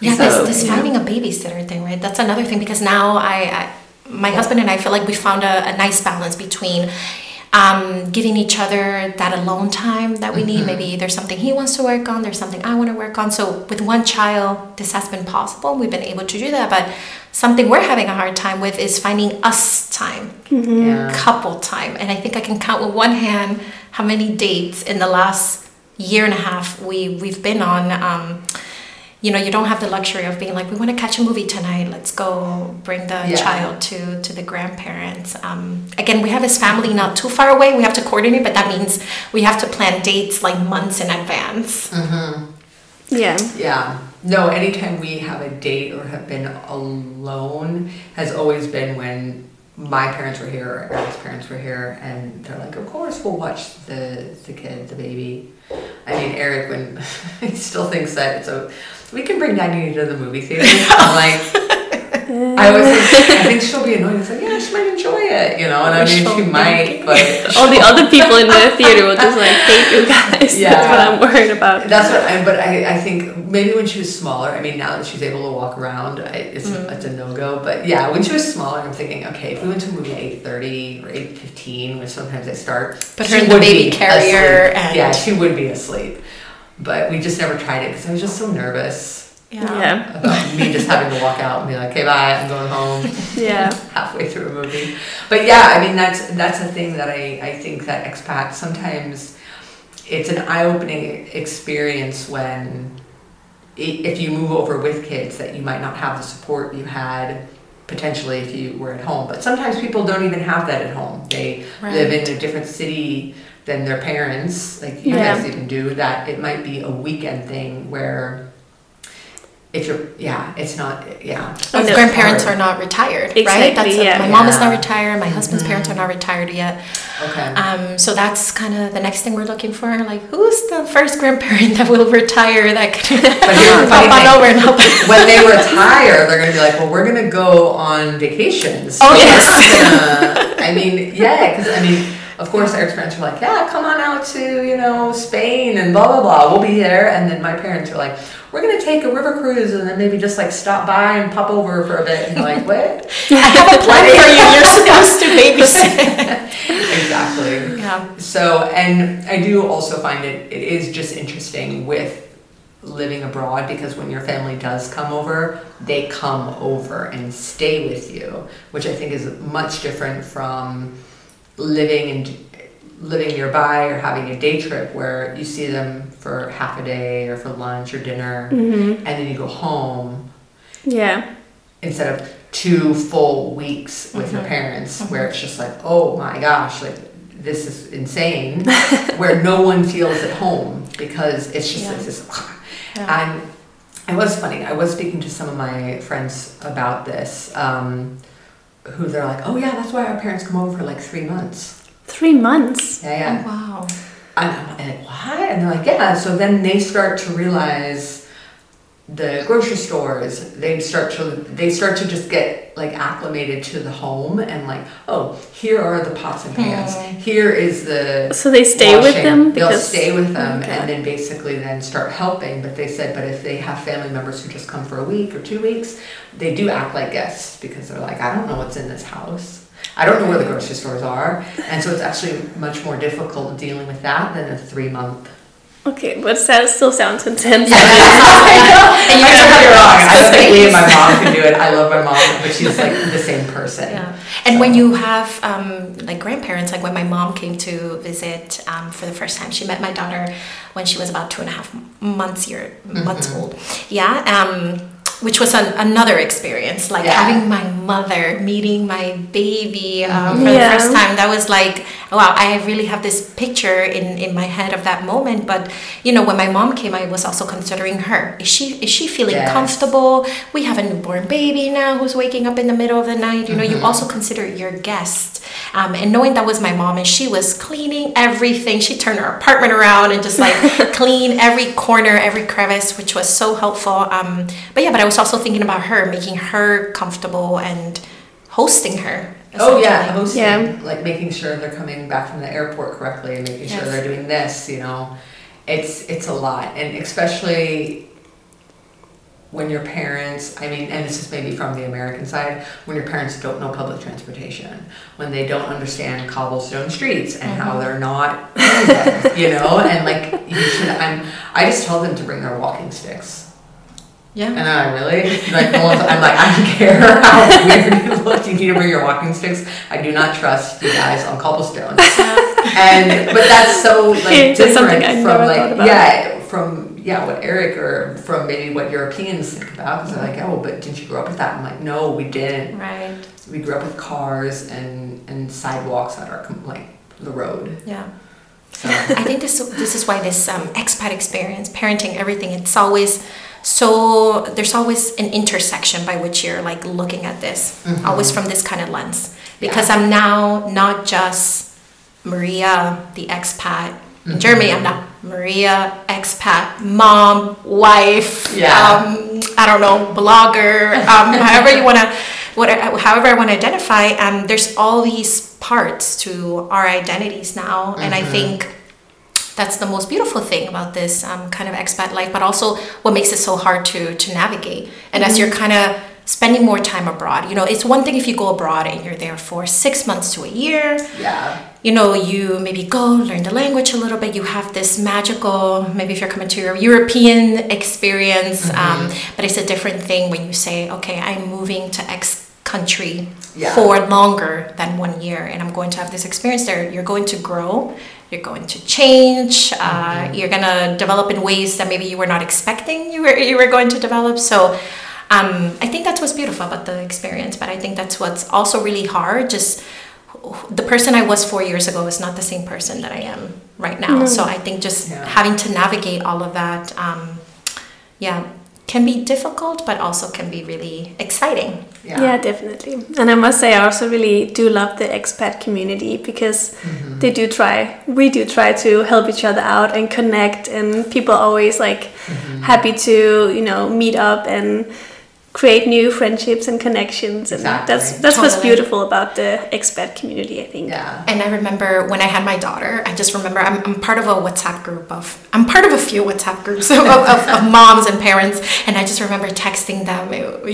[SPEAKER 4] Yeah,
[SPEAKER 1] So,
[SPEAKER 4] this, this finding a babysitter thing, right? That's another thing because now I, I my husband and I feel like we found a, a nice balance between um, giving each other that alone time that we need. Maybe there's something he wants to work on, there's something I want to work on. So with one child, this has been possible. We've been able to do that, but something we're having a hard time with is finding us time
[SPEAKER 3] Yeah.
[SPEAKER 4] couple time. And I think I can count with one hand how many dates in the last year and a half we we've been on. Um, you know, you don't have the luxury of being like, we want to catch a movie tonight. Let's go bring the
[SPEAKER 3] Yeah.
[SPEAKER 4] child to to the grandparents. Um, again, we have his family not too far away. We have to coordinate, but that means we have to plan dates like months in advance.
[SPEAKER 1] yeah
[SPEAKER 3] Yeah. No, anytime we have a date or have been alone has always been when my parents were here or Eric's parents were here and they're like, Of course we'll watch the the kid, the baby. I mean Eric when he still thinks that it's a we can bring Daddy to the movie theater. I'm like I was I think she'll be annoyed. It's like, yeah, she might enjoy it, you know, and I mean, she might, but
[SPEAKER 1] all the other people in the theater will just like hate you guys.
[SPEAKER 3] Yeah,
[SPEAKER 1] that's what I'm worried about
[SPEAKER 3] That's what I, but I, I think maybe when she was smaller, I mean, now that she's able to walk around, I, it's,
[SPEAKER 1] Mm-hmm.
[SPEAKER 3] it's a no-go. But yeah, when she was smaller, I'm thinking, okay, if we went to a movie at 8.30 or 8.15, which sometimes they start,
[SPEAKER 4] Put her in the baby carrier
[SPEAKER 3] asleep.
[SPEAKER 4] and-
[SPEAKER 3] Yeah, she would be asleep. But we just never tried it because I was just so nervous
[SPEAKER 1] yeah
[SPEAKER 3] about me just having to walk out and be like, okay, bye, I'm going home
[SPEAKER 1] yeah
[SPEAKER 3] halfway through a movie. But yeah, I mean that's that's a thing that I, I think that expats sometimes it's an eye opening experience when i- if you move over with kids that you might not have the support you had potentially if you were at home. But sometimes people don't even have that at home. They
[SPEAKER 4] Right.
[SPEAKER 3] live in a different city than their parents, like you
[SPEAKER 1] Yeah.
[SPEAKER 3] guys even do, that it might be a weekend thing where if you're yeah, it's not yeah.
[SPEAKER 4] Or if
[SPEAKER 1] know.
[SPEAKER 4] grandparents are not retired, right?
[SPEAKER 1] Exactly,
[SPEAKER 4] That's a-
[SPEAKER 1] yeah.
[SPEAKER 4] my mom is not retired. My husband's parents are not retired yet.
[SPEAKER 3] Okay.
[SPEAKER 4] Um, so that's kind of the next thing we're looking for. Like, who's the first grandparent that will retire that can
[SPEAKER 3] But here's
[SPEAKER 4] pop on over and help?
[SPEAKER 3] when they retire, they're gonna be like, well, we're gonna go on vacations.
[SPEAKER 4] Oh,
[SPEAKER 3] We're
[SPEAKER 4] yes.
[SPEAKER 3] gonna- I mean, yeah, because I mean, of course, Eric's parents are like, yeah, come on out to, you know, Spain and blah, blah, blah. We'll be there. And then my parents are like, we're going to take a river cruise and then maybe just like stop by and pop over for a bit. And like, what?
[SPEAKER 4] I have a plan for you. You're supposed to babysit.
[SPEAKER 3] exactly.
[SPEAKER 4] Yeah.
[SPEAKER 3] So, and I do also find it, it is just interesting with living abroad because when your family does come over, they come over and stay with you, which I think is much different from living and living nearby or having a day trip where you see them for half a day or for lunch or dinner and then you go home
[SPEAKER 1] Yeah.
[SPEAKER 3] instead of two full weeks with
[SPEAKER 4] Mm-hmm.
[SPEAKER 3] your parents where it's just like oh my gosh like this is insane where no one feels at home because it's just
[SPEAKER 4] Yeah.
[SPEAKER 3] like this
[SPEAKER 4] Yeah.
[SPEAKER 3] and it was funny i was speaking to some of my friends about this um, who they're like oh yeah that's why our parents come over for like three months
[SPEAKER 1] Three months.
[SPEAKER 3] yeah yeah
[SPEAKER 4] Oh, wow.
[SPEAKER 3] and I'm like, what? And they're like, yeah. So then they start to realize the grocery stores, they start to they start to just get like acclimated to the home and like, oh, here are the pots and pans. Hmm. Here is the
[SPEAKER 1] So they stay with
[SPEAKER 3] washing.
[SPEAKER 1] them
[SPEAKER 3] They'll stay with them
[SPEAKER 1] Okay.
[SPEAKER 3] and then basically then start helping. But they said, but if they have family members who just come for a week or two weeks, they do act like guests because they're like, I don't know what's in this house. I don't know where the grocery stores are. And so it's actually much more difficult dealing with that than a three month.
[SPEAKER 1] Okay, but that still sounds intense.
[SPEAKER 3] I know, don't get wrong. I don't think me and my mom can do it. I love my mom, but she's like the same person.
[SPEAKER 4] Yeah. And when you have um, like grandparents, like when my mom came to visit um, for the first time, she met my daughter when she was about two and a half months year months old. Yeah. Um, which was an, another experience, like
[SPEAKER 3] Yeah.
[SPEAKER 4] having my mother meeting my baby um, for
[SPEAKER 1] Yeah.
[SPEAKER 4] the first time. That was like, wow, I really have this picture in, in my head of that moment. But you know, when my mom came, I was also considering her. Is she is she feeling
[SPEAKER 3] Yes.
[SPEAKER 4] comfortable? We have a newborn baby now who's waking up in the middle of the night. You know, you also consider your guest. Um, and knowing that was my mom and she was cleaning everything, she turned her apartment around and just like clean every corner, every crevice, which was so helpful. Um, but yeah, but I was also thinking about her, making her comfortable and hosting her.
[SPEAKER 3] Oh yeah, hosting,
[SPEAKER 1] Yeah.
[SPEAKER 3] like making sure they're coming back from the airport correctly, and making sure
[SPEAKER 4] Yes.
[SPEAKER 3] they're doing this. You know, it's it's a lot, and especially when your parents. I mean, and this is maybe from the American side, when your parents don't know public transportation, when they don't understand cobblestone streets and how mm-hmm. they're not, you know, and like you should. I'm. I just tell them to bring their walking sticks.
[SPEAKER 4] Yeah.
[SPEAKER 3] And I really like the ones I'm like I don't care how weird you look. You need to bring your walking sticks. I do not trust you guys on cobblestone. and but that's so like
[SPEAKER 1] That's something
[SPEAKER 3] different from like
[SPEAKER 1] about.
[SPEAKER 3] yeah from yeah what Eric or from maybe what Europeans think about because they're like oh but didn't you grow up with that? I'm like no we didn't.
[SPEAKER 4] Right.
[SPEAKER 3] We grew up with cars and and sidewalks that are like the road.
[SPEAKER 4] Yeah.
[SPEAKER 3] So
[SPEAKER 4] I think this this is why this um, expat experience, parenting, everything, it's always so there's always an intersection by which you're like looking at this, always from this kind of lens. Because I'm now not just Maria, the expat in Germany. I'm not Maria, expat, mom, wife.
[SPEAKER 3] Yeah.
[SPEAKER 4] Um, I don't know, blogger. Um, however you want to, what, however I want to identify. Um, there's all these parts to our identities now, and I think that's the most beautiful thing about this um, kind of expat life, but also what makes it so hard to to navigate. And as you're kind of spending more time abroad, you know, it's one thing if you go abroad and you're there for six months to a year.
[SPEAKER 3] yeah.
[SPEAKER 4] You know, you maybe go learn the language a little bit. You have this magical, maybe if you're coming to your European experience, um, but it's a different thing when you say, okay, I'm moving to X country
[SPEAKER 3] Yeah.
[SPEAKER 4] for longer than one year and I'm going to have this experience there. You're going to grow, you're going to change, uh, you're going to develop in ways that maybe you were not expecting you were, you were going to develop. So um, I think that's what's beautiful about the experience, but I think that's what's also really hard. Just the person I was four years ago is not the same person that I am right now. So I think just
[SPEAKER 3] Yeah.
[SPEAKER 4] having to navigate all of that, um, yeah, can be difficult, but also can be really exciting.
[SPEAKER 1] Yeah. definitely. And I must say, I also really do love the expat community because
[SPEAKER 3] Mm-hmm.
[SPEAKER 1] they do try, we do try to help each other out and connect, and people always like
[SPEAKER 3] Mm-hmm.
[SPEAKER 1] happy to, you know, meet up and create new friendships and connections and
[SPEAKER 3] Exactly.
[SPEAKER 1] that's that's what's beautiful about the expat community i think
[SPEAKER 3] Yeah.
[SPEAKER 4] And I remember when I had my daughter, I just remember I'm, I'm part of a WhatsApp group of, I'm part of a few WhatsApp groups of, of, of moms and parents. And I just remember texting them,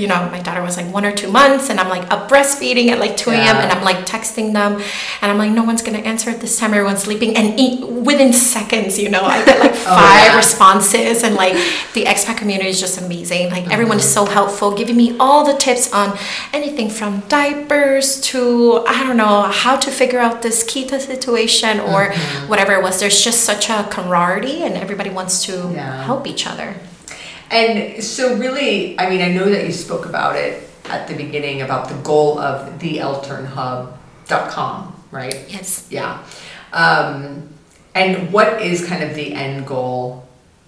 [SPEAKER 4] you know, my daughter was like one or two months and I'm like up breastfeeding at like 2 a.m.
[SPEAKER 3] Yeah.
[SPEAKER 4] and I'm like texting them and I'm like, no one's going to answer at this time. Everyone's sleeping. And e- within seconds, you know, I get like
[SPEAKER 3] Oh,
[SPEAKER 4] five
[SPEAKER 3] yeah.
[SPEAKER 4] responses and like the expat community is just amazing. Like mm-hmm. everyone is so helpful, giving me all the tips on anything from diapers to I don't know how to figure out this Kita situation or whatever it was. There's just such a camaraderie and everybody wants to
[SPEAKER 3] Yeah.
[SPEAKER 4] help each other.
[SPEAKER 3] And so, really, I mean, I know that you spoke about it at the beginning about the goal of the elternhub.com, right?
[SPEAKER 4] Yes.
[SPEAKER 3] Yeah. Um, and what is kind of the end goal?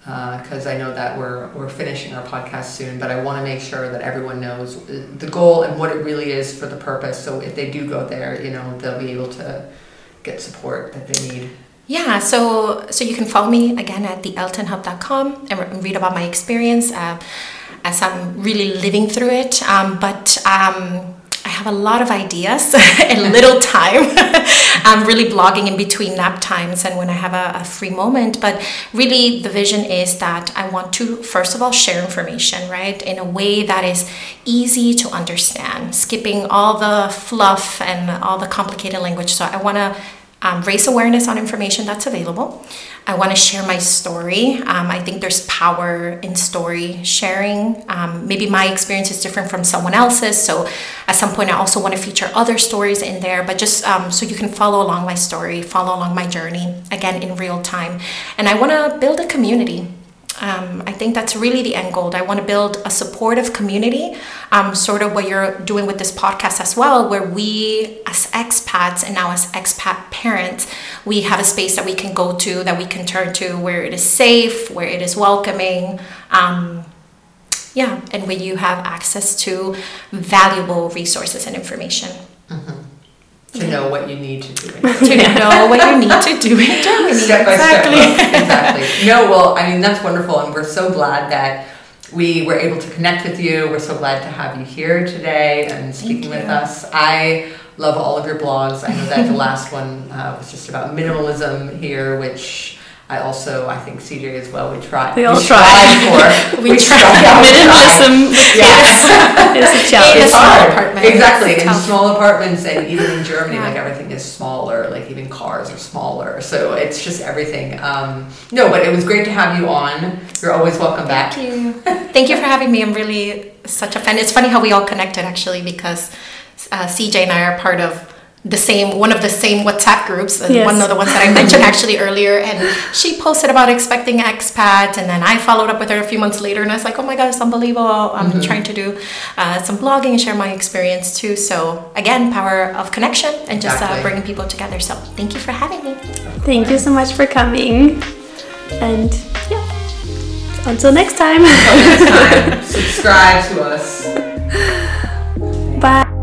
[SPEAKER 3] Because I know that we're, we're finishing our podcast soon, but I want to make sure that everyone knows uh, the goal and what it really is for the purpose. So if they do go there, you know, they'll be able to get support that they need.
[SPEAKER 4] Yeah, so so you can follow me again at theelternhub.com and re- read about my experience uh, as I'm really living through it. Um, but um, have a lot of ideas and little time. I'm really blogging in between nap times and when I have a, a free moment. But really, the vision is that I want to, first of all, share information, right, in a way that is easy to understand, skipping all the fluff and all the complicated language. So I want to um, raise awareness on information that's available. I want to share my story. Um, I think there's power in story sharing. Um, maybe my experience is different from someone else's. So at some point, I also want to feature other stories in there, but just um, so you can follow along my story, follow along my journey, again, in real time. And I want to build a community. Um, I think that's really the end goal. I want to build a supportive community, um, sort of what you're doing with this podcast as well, where we, as expats and now as expat parents, we have a space that we can go to, that we can turn to, where it is safe, where it is welcoming. Um, yeah, and where you have access to valuable resources and information
[SPEAKER 3] To know what you need to do.
[SPEAKER 4] to know what you need to do in Germany.
[SPEAKER 3] step by
[SPEAKER 4] exactly.
[SPEAKER 3] step. Exactly. No, well, I mean that's wonderful, and we're so glad that we were able to connect with you. We're so glad to have you here today and speaking with us. I love all of your blogs. I know that the last one uh, was just about minimalism here, which. I also, I think CJ as well. We tried.
[SPEAKER 1] We all
[SPEAKER 3] strive
[SPEAKER 1] tried.
[SPEAKER 3] for.
[SPEAKER 4] We tried.
[SPEAKER 3] strive- we tried.
[SPEAKER 1] minimalism
[SPEAKER 3] Yes.
[SPEAKER 1] is a
[SPEAKER 4] In
[SPEAKER 1] challenge
[SPEAKER 4] a
[SPEAKER 3] It's
[SPEAKER 4] small
[SPEAKER 3] hard.
[SPEAKER 4] apartment.
[SPEAKER 3] Exactly.
[SPEAKER 4] It's
[SPEAKER 3] In
[SPEAKER 4] tough.
[SPEAKER 3] small apartments and even in Germany,
[SPEAKER 4] Yeah.
[SPEAKER 3] like everything is smaller, like even cars are smaller. So it's just everything. Um, no, but it was great to have you on. You're always welcome back.
[SPEAKER 4] Thank you. Thank you for having me. I'm really such a fan. It's funny how we all connected actually because uh, CJ and I are part of the same one of the same WhatsApp groups, and
[SPEAKER 1] Yes.
[SPEAKER 4] one of the ones that I mentioned actually earlier. And she posted about expecting expats, and then I followed up with her a few months later, and I was like, "Oh my god, it's unbelievable!" I'm
[SPEAKER 3] Mm-hmm.
[SPEAKER 4] trying to do uh, some blogging and share my experience too. So again, power of connection and just
[SPEAKER 3] Exactly.
[SPEAKER 4] uh, bringing people together. So thank you for having me.
[SPEAKER 1] thank you so much for coming and yeah until next time
[SPEAKER 3] Next time, subscribe to us.
[SPEAKER 1] bye